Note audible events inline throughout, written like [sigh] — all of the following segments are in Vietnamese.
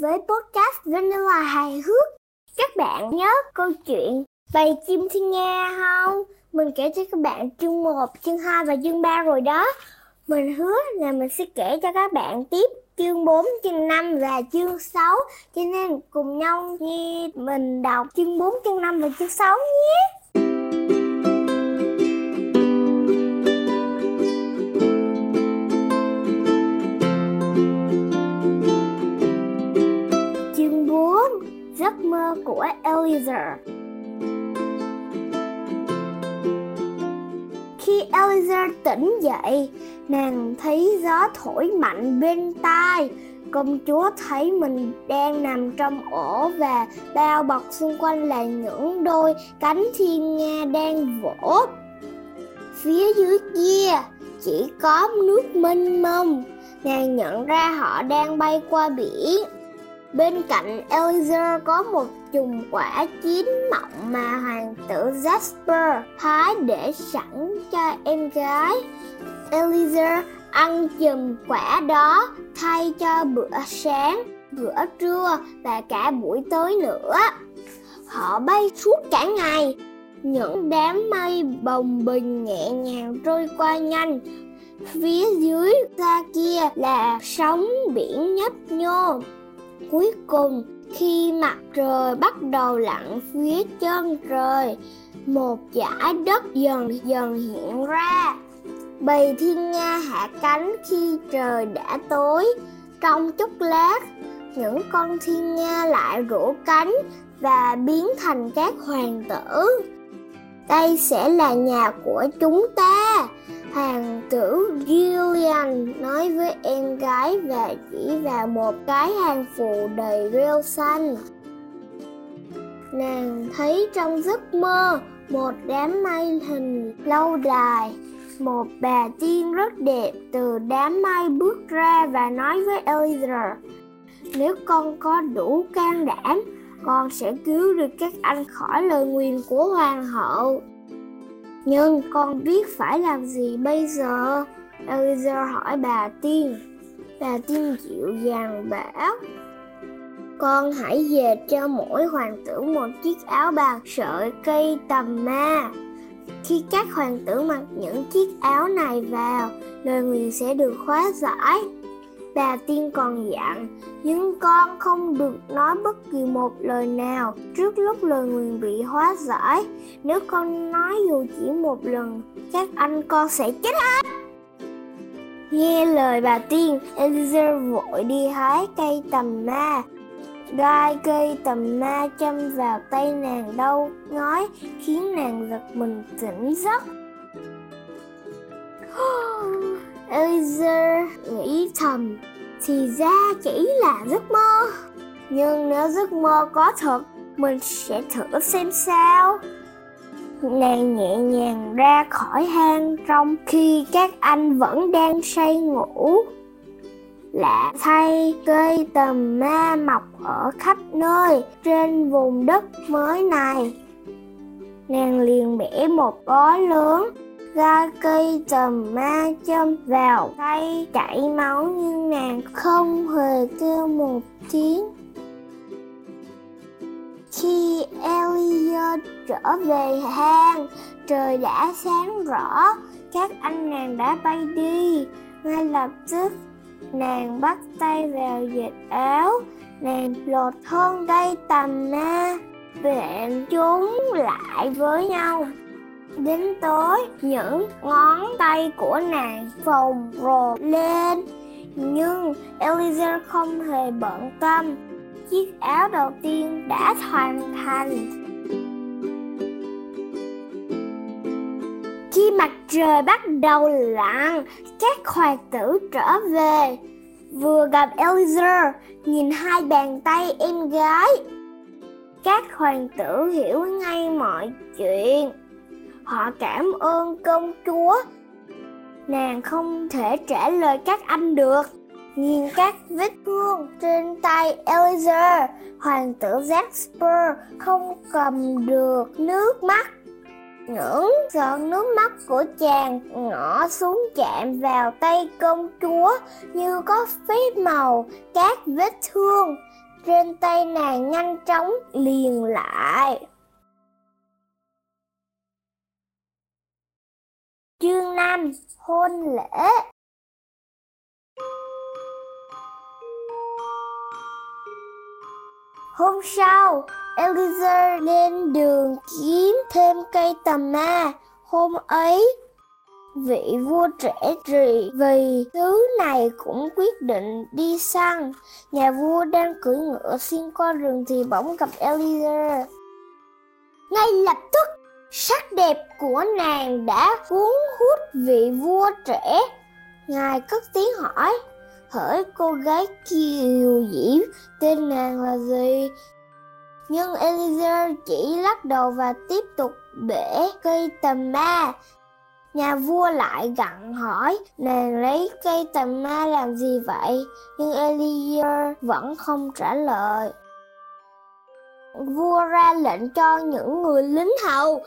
với podcast Vanilla hài hước. Các bạn nhớ câu chuyện bầy chim thiên nga không? Mình kể cho các bạn chương 1, chương 2 và chương 3 rồi đó. Mình hứa là mình sẽ kể cho các bạn tiếp chương 4, chương 5 và chương 6. Cho nên cùng nhau nghe mình đọc chương 4, chương 5 và chương 6 nhé. Của Eliezer Khi Eliezer tỉnh dậy, nàng thấy gió thổi mạnh bên tai. Công chúa thấy mình đang nằm trong ổ và bao bọc xung quanh là những đôi cánh thiên nga đang vỗ. Phía dưới kia chỉ có nước mênh mông, nàng nhận ra họ đang bay qua biển. Bên cạnh Eliezer có một chùm quả chín mọng mà hoàng tử Jasper hái để sẵn cho em gái. Eliezer ăn chùm quả đó thay cho bữa sáng, bữa trưa và cả buổi tối nữa. Họ bay suốt cả ngày, những đám mây bồng bềnh nhẹ nhàng trôi qua nhanh. Phía dưới xa kia là sóng biển nhấp nhô. Cuối cùng, khi mặt trời bắt đầu lặn phía chân trời, một dải đất dần dần hiện ra. Bầy thiên nga hạ cánh khi trời đã tối. Trong chốc lát, những con thiên nga lại rũ cánh và biến thành các hoàng tử. Đây sẽ là nhà của chúng ta. Hoàng tử Gillian nói với em gái và chỉ vào một cái hàng phụ đầy rêu xanh. Nàng thấy trong giấc mơ một đám mây hình lâu đài. Một bà tiên rất đẹp từ đám mây bước ra và nói với Eliezer Nếu con có đủ can đảm, con sẽ cứu được các anh khỏi lời nguyền của hoàng hậu. Nhưng con biết phải làm gì bây giờ? Eliezer hỏi bà tiên. Bà tiên dịu dàng bảo, Con hãy về cho mỗi hoàng tử một chiếc áo bạc sợi cây tầm ma Khi các hoàng tử mặc những chiếc áo này vào, Lời nguyền sẽ được khóa giải Bà tiên còn dặn Nhưng con không được nói bất kỳ một lời nào Trước lúc lời nguyền bị hóa giải. Nếu con nói dù chỉ một lần Các anh con sẽ chết hết. Nghe lời bà tiên Eliezer vội đi hái cây tầm ma. Gai cây tầm ma châm vào tay nàng đau ngói, Khiến nàng giật mình tỉnh giấc. [gasps] Eliezer nghĩ thầm, Thì ra chỉ là giấc mơ. Nhưng nếu giấc mơ có thật, Mình sẽ thử xem sao. Nàng nhẹ nhàng ra khỏi hang trong khi các anh vẫn đang say ngủ. Lạ thay, cây tầm ma mọc ở khắp nơi trên vùng đất mới này. Nàng liền bẻ một gói lớn ra cây tầm ma châm vào tay chảy máu nhưng nàng không hề kêu một tiếng khi Elliot trở về hang, trời đã sáng rõ, các anh nàng đã bay đi. Ngay lập tức, nàng bắt tay vào dệt áo, nàng lột thân cây tầm ma, vẹn chúng lại với nhau. Đến tối, những ngón tay của nàng phồng rồ lên, nhưng Eliza không hề bận tâm chiếc áo đầu tiên đã hoàn thành. Khi mặt trời bắt đầu lặn, các hoàng tử trở về. Vừa gặp Eliza nhìn hai bàn tay em gái. Các hoàng tử hiểu ngay mọi chuyện. Họ cảm ơn công chúa. Nàng không thể trả lời các anh được. Nhìn các vết thương trên tay Eliezer, hoàng tử Jasper không cầm được nước mắt. những giọt nước mắt của chàng ngõ xuống chạm vào tay công chúa như có phép màu các vết thương trên tay nàng nhanh chóng liền lại chương 5 hôn lễ Hôm sau, Eliezer lên đường kiếm thêm cây tầm ma. Hôm ấy, vị vua trẻ trị vì thứ này cũng quyết định đi săn. Nhà vua đang cưỡi ngựa xuyên qua rừng thì bỗng gặp Eliezer. Ngay lập tức, sắc đẹp của nàng đã cuốn hút vị vua trẻ. Ngài cất tiếng hỏi, hỏi cô gái kiều diễm tên nàng là gì? Nhưng Eliezer chỉ lắc đầu và tiếp tục bể cây tầm ma. Nhà vua lại gặn hỏi nàng lấy cây tầm ma làm gì vậy? Nhưng Eliezer vẫn không trả lời. Vua ra lệnh cho những người lính hầu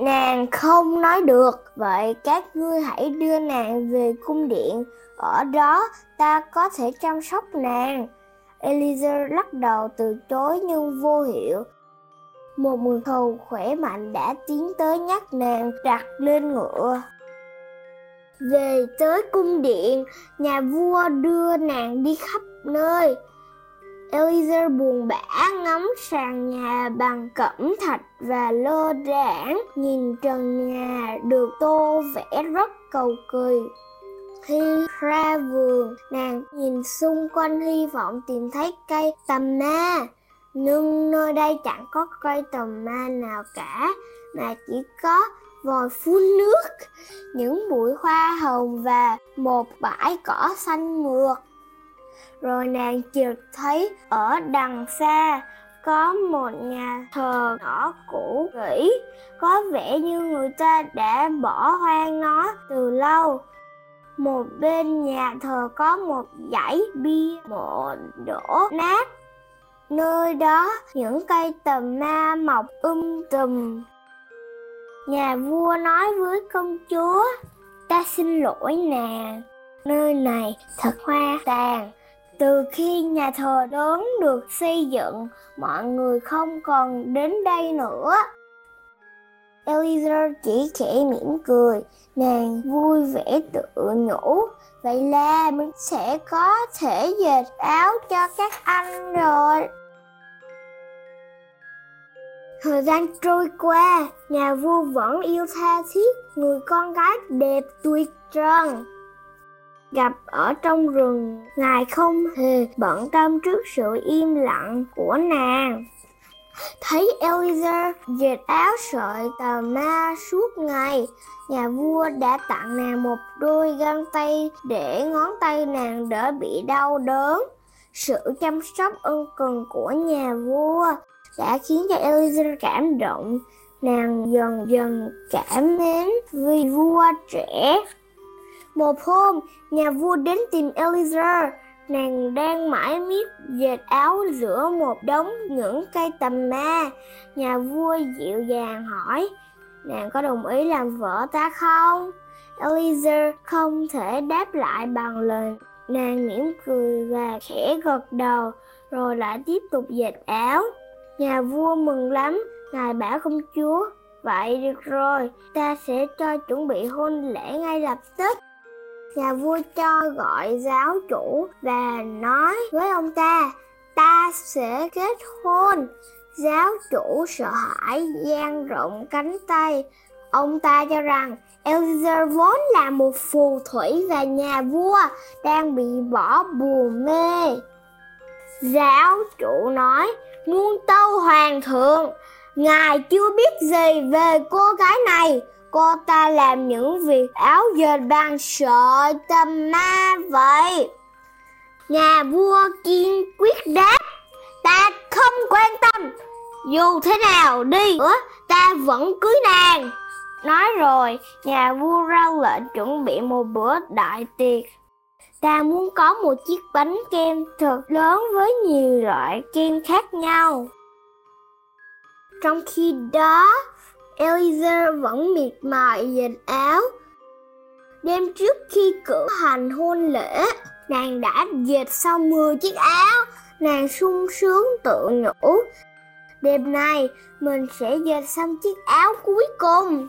nàng không nói được vậy các ngươi hãy đưa nàng về cung điện ở đó ta có thể chăm sóc nàng. Eliezer lắc đầu từ chối nhưng vô hiệu. Một người hầu khỏe mạnh đã tiến tới nhắc nàng đặt lên ngựa. Về tới cung điện, nhà vua đưa nàng đi khắp nơi. Eliezer buồn bã ngắm sàn nhà bằng cẩm thạch và lơ đảng, nhìn trần nhà được tô vẽ rất cầu kỳ. Khi ra vườn, nàng nhìn xung quanh hy vọng tìm thấy cây tầm ma. Nhưng nơi đây chẳng có cây tầm ma nào cả, mà chỉ có vòi phun nước, những bụi hoa hồng và một bãi cỏ xanh mượt. Rồi nàng chợt thấy ở đằng xa có một nhà thờ nhỏ cũ kỹ, có vẻ như người ta đã bỏ hoang nó từ lâu. Một bên nhà thờ có một dãy bia mộ đổ nát nơi đó những cây tầm ma mọc um tùm. Nhà vua nói với công chúa ta xin lỗi nàng, nơi này thật hoa tàn từ khi nhà thờ lớn được xây dựng mọi người không còn đến đây nữa Eliezer chỉ khẽ mỉm cười, nàng vui vẻ tự nhủ. Vậy là mình sẽ có thể dệt áo cho các anh rồi. Thời gian trôi qua, nhà vua vẫn yêu tha thiết người con gái đẹp tuyệt trần. Gặp ở trong rừng, ngài không hề bận tâm trước sự im lặng của nàng. Thấy Eliza dệt áo sợi tà ma suốt ngày, nhà vua đã tặng nàng một đôi găng tay để ngón tay nàng đỡ bị đau đớn. Sự chăm sóc ân cần của nhà vua đã khiến cho Eliza cảm động. Nàng dần dần cảm mến vì vua trẻ. Một hôm, nhà vua đến tìm Eliza Nàng đang mãi miết dệt áo giữa một đống những cây tầm ma. Nhà vua dịu dàng hỏi, nàng có đồng ý làm vợ ta không? Eliza không thể đáp lại bằng lời. Nàng mỉm cười và khẽ gật đầu, rồi lại tiếp tục dệt áo. Nhà vua mừng lắm, ngài bảo công chúa, vậy được rồi, ta sẽ cho chuẩn bị hôn lễ ngay lập tức nhà vua cho gọi giáo chủ và nói với ông ta ta sẽ kết hôn. Giáo chủ sợ hãi dang rộng cánh tay. Ông ta cho rằng Eliezer vốn là một phù thủy và nhà vua đang bị bỏ bùa mê. Giáo chủ nói, muôn tâu hoàng thượng, ngài chưa biết gì về cô gái này cô ta làm những việc áo dệt bằng sợi tầm ma vậy? Nhà vua kiên quyết đáp, ta không quan tâm, dù thế nào đi nữa, ta vẫn cưới nàng. Nói rồi, nhà vua ra lệnh chuẩn bị một bữa đại tiệc. Ta muốn có một chiếc bánh kem thật lớn với nhiều loại kem khác nhau. Trong khi đó, Eliza vẫn miệt mài dệt áo. Đêm trước khi cử hành hôn lễ, nàng đã dệt xong 10 chiếc áo. Nàng sung sướng tự nhủ. Đêm nay, mình sẽ dệt xong chiếc áo cuối cùng.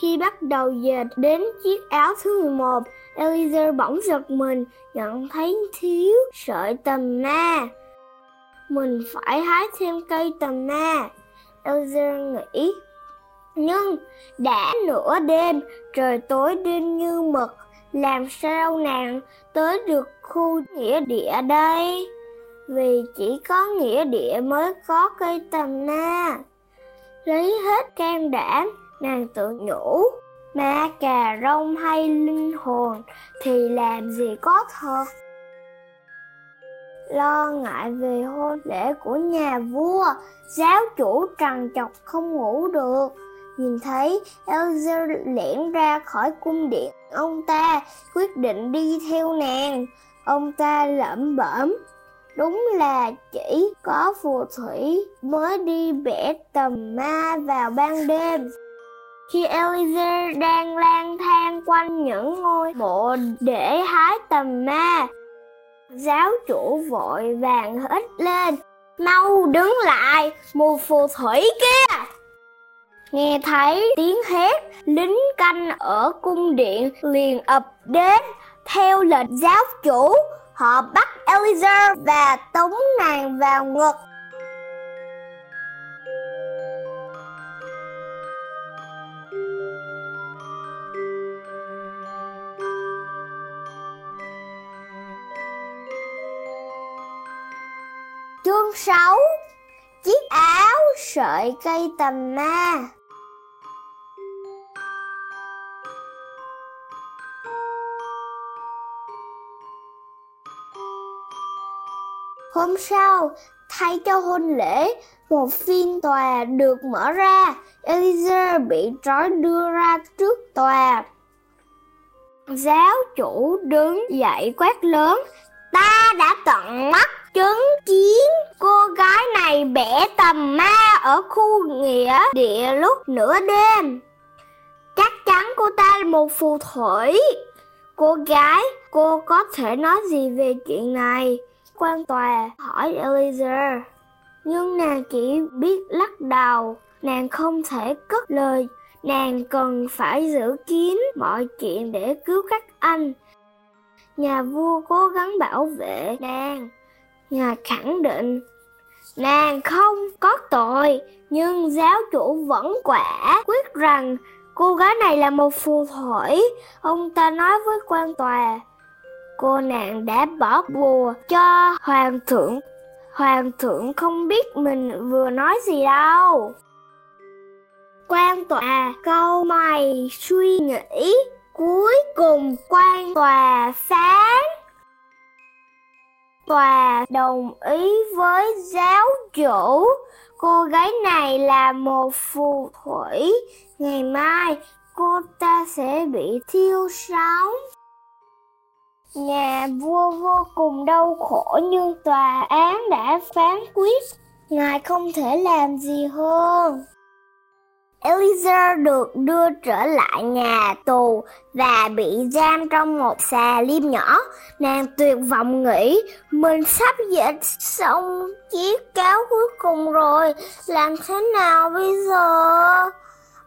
Khi bắt đầu dệt đến chiếc áo thứ 11, Eliza bỗng giật mình, nhận thấy thiếu sợi tầm na. Mình phải hái thêm cây tầm na. Eliza nghĩ. Nhưng đã nửa đêm, trời tối đêm như mực, làm sao nàng tới được khu nghĩa địa đây? Vì chỉ có nghĩa địa mới có cây tầm na. Lấy hết can đảm, nàng tự nhủ ma cà rông hay linh hồn thì làm gì có thật lo ngại về hôn lễ của nhà vua giáo chủ trằn chọc không ngủ được nhìn thấy Elzer lẻn ra khỏi cung điện ông ta quyết định đi theo nàng ông ta lẩm bẩm đúng là chỉ có phù thủy mới đi bẻ tầm ma vào ban đêm khi Eliezer đang lang thang quanh những ngôi mộ để hái tầm ma, giáo chủ vội vàng hét lên, mau đứng lại, mù phù thủy kia! Nghe thấy tiếng hét, lính canh ở cung điện liền ập đến, theo lệnh giáo chủ, họ bắt Eliza và tống nàng vào ngực. Chương 6 Chiếc áo sợi cây tầm ma Hôm sau, thay cho hôn lễ, một phiên tòa được mở ra. Eliezer bị trói đưa ra trước tòa. Giáo chủ đứng dậy quát lớn, ta đã tận mắt chứng kiến cô gái này bẻ tầm ma ở khu nghĩa địa lúc nửa đêm. Chắc chắn cô ta là một phù thủy. Cô gái, cô có thể nói gì về chuyện này? Quan tòa hỏi Eliza. Nhưng nàng chỉ biết lắc đầu, nàng không thể cất lời. Nàng cần phải giữ kín mọi chuyện để cứu các anh. Nhà vua cố gắng bảo vệ nàng. Ngài khẳng định nàng không có tội, nhưng giáo chủ vẫn quả quyết rằng cô gái này là một phù thủy. Ông ta nói với quan tòa, cô nàng đã bỏ bùa cho hoàng thượng. Hoàng thượng không biết mình vừa nói gì đâu. Quan tòa câu mày suy nghĩ, cuối cùng quan tòa phán tòa đồng ý với giáo chủ. Cô gái này là một phù thủy. Ngày mai cô ta sẽ bị thiêu sống. Nhà vua vô cùng đau khổ, nhưng tòa án đã phán quyết. Ngài không thể làm gì hơn. Eliezer được đưa trở lại nhà tù và bị giam trong một xà lim nhỏ. Nàng tuyệt vọng nghĩ mình sắp dệt xong chiếc cáo cuối cùng rồi, làm thế nào bây giờ?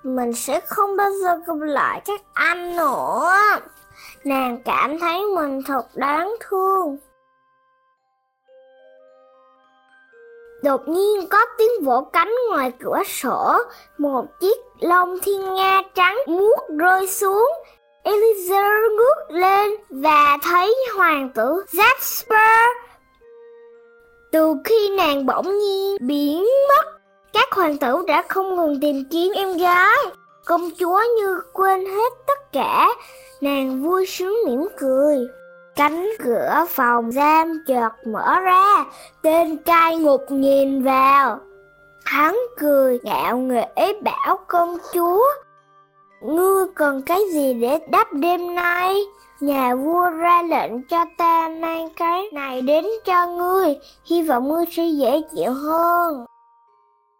Mình sẽ không bao giờ gặp lại các anh nữa. Nàng cảm thấy mình thật đáng thương. Đột nhiên có tiếng vỗ cánh ngoài cửa sổ, một chiếc lông thiên nga trắng muốt rơi xuống. Eliezer ngước lên và thấy hoàng tử Jasper. Từ khi nàng bỗng nhiên biến mất, các hoàng tử đã không ngừng tìm kiếm em gái. Công chúa như quên hết tất cả, nàng vui sướng mỉm cười. Cánh cửa phòng giam chợt mở ra, tên cai ngục nhìn vào. Hắn cười ngạo nghễ bảo công chúa, Ngươi cần cái gì để đắp đêm nay? Nhà vua ra lệnh cho ta mang cái này đến cho ngươi, hy vọng ngươi sẽ dễ chịu hơn.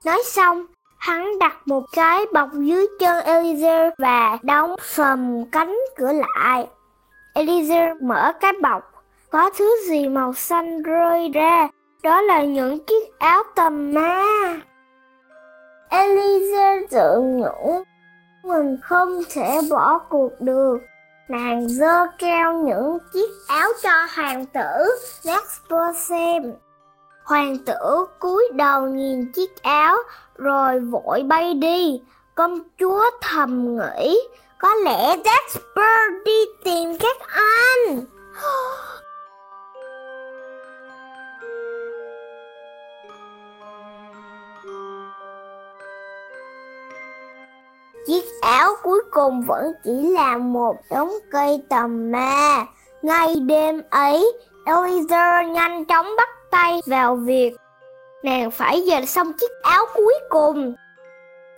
Nói xong, Hắn đặt một cái bọc dưới chân Eliezer và đóng sầm cánh cửa lại. Eliezer mở cái bọc, có thứ gì màu xanh rơi ra, đó là những chiếc áo tầm ma. Eliezer tự nhủ, mình không thể bỏ cuộc được. Nàng dơ keo những chiếc áo cho hoàng tử Jasper xem. Hoàng tử cúi đầu nhìn chiếc áo rồi vội bay đi. Công chúa thầm nghĩ, có lẽ Jasper đi tìm các anh. Chiếc áo cuối cùng vẫn chỉ là một đống cây tầm ma. Ngay đêm ấy, Eliezer nhanh chóng bắt tay vào việc. Nàng phải dệt xong chiếc áo cuối cùng.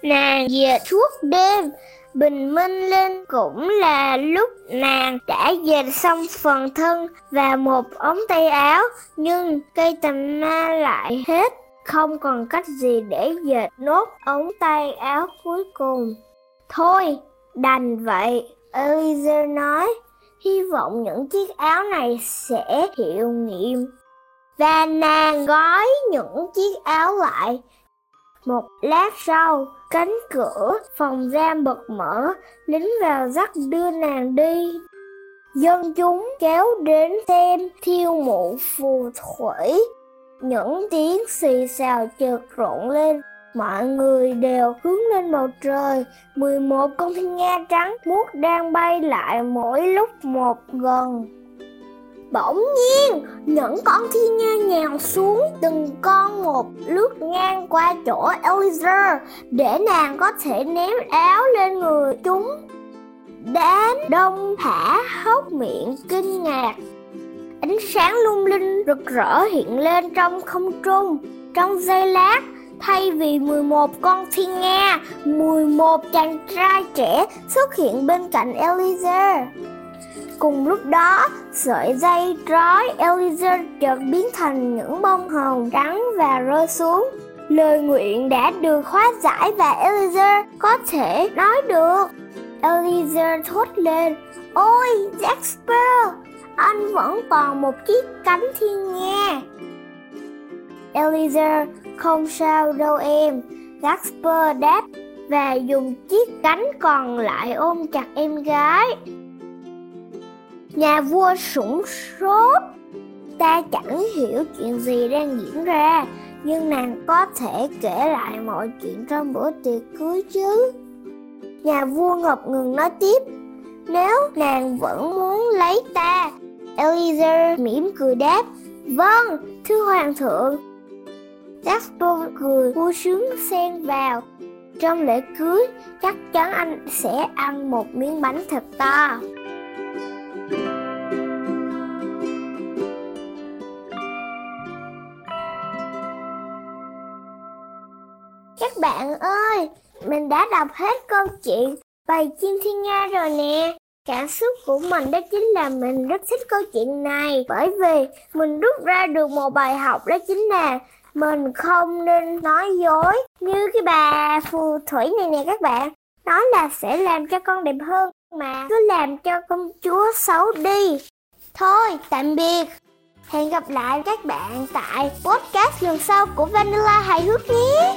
Nàng dệt suốt đêm, bình minh lên cũng là lúc nàng đã dệt xong phần thân và một ống tay áo, nhưng cây tầm ma lại hết, không còn cách gì để dệt nốt ống tay áo cuối cùng. Thôi, đành vậy, Eliezer nói, hy vọng những chiếc áo này sẽ hiệu nghiệm. Và nàng gói những chiếc áo lại. Một lát sau, cánh cửa phòng giam bật mở, lính vào dắt đưa nàng đi. Dân chúng kéo đến xem thiêu mụ phù thủy. Những tiếng xì xào chợt rộn lên Mọi người đều hướng lên bầu trời 11 con thiên nga trắng muốt đang bay lại mỗi lúc một gần Bỗng nhiên, những con thiên nga nhào xuống từng con một lướt ngang qua chỗ Eliza để nàng có thể ném áo lên người chúng. Đám đông thả hốc miệng kinh ngạc. Ánh sáng lung linh rực rỡ hiện lên trong không trung. Trong giây lát, Thay vì 11 con thiên nga, 11 chàng trai trẻ xuất hiện bên cạnh Eliza Cùng lúc đó, sợi dây trói Eliezer chợt biến thành những bông hồng trắng và rơi xuống. Lời nguyện đã được hóa giải và Eliezer có thể nói được. Eliezer thốt lên, Ôi, Jasper, anh vẫn còn một chiếc cánh thiên nga. Eliezer không sao đâu em, Jasper đáp và dùng chiếc cánh còn lại ôm chặt em gái. Nhà vua sủng sốt, ta chẳng hiểu chuyện gì đang diễn ra, nhưng nàng có thể kể lại mọi chuyện trong bữa tiệc cưới chứ. Nhà vua ngập ngừng nói tiếp, nếu nàng vẫn muốn lấy ta, Eliezer mỉm cười đáp, vâng, thưa hoàng thượng, Jasper cười vui sướng xen vào. Trong lễ cưới, chắc chắn anh sẽ ăn một miếng bánh thật to. Các bạn ơi, mình đã đọc hết câu chuyện Bầy chim thiên nga rồi nè. Cảm xúc của mình đó chính là mình rất thích câu chuyện này. Bởi vì mình rút ra được một bài học đó chính là mình không nên nói dối như cái bà phù thủy này nè các bạn. Nói là sẽ làm cho con đẹp hơn mà cứ làm cho công chúa xấu đi. Thôi, tạm biệt. Hẹn gặp lại các bạn tại podcast lần sau của vanilla hài hước nhé.